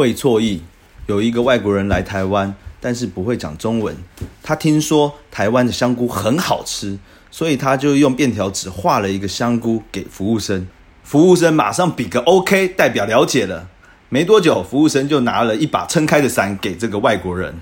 会错意有一个外国人来台湾但是不会讲中文。他听说台湾的香菇很好吃所以他就用便条纸画了一个香菇给服务生。服务生马上比个 ok 代表了解了。没多久服务生就拿了一把撑开的伞给这个外国人。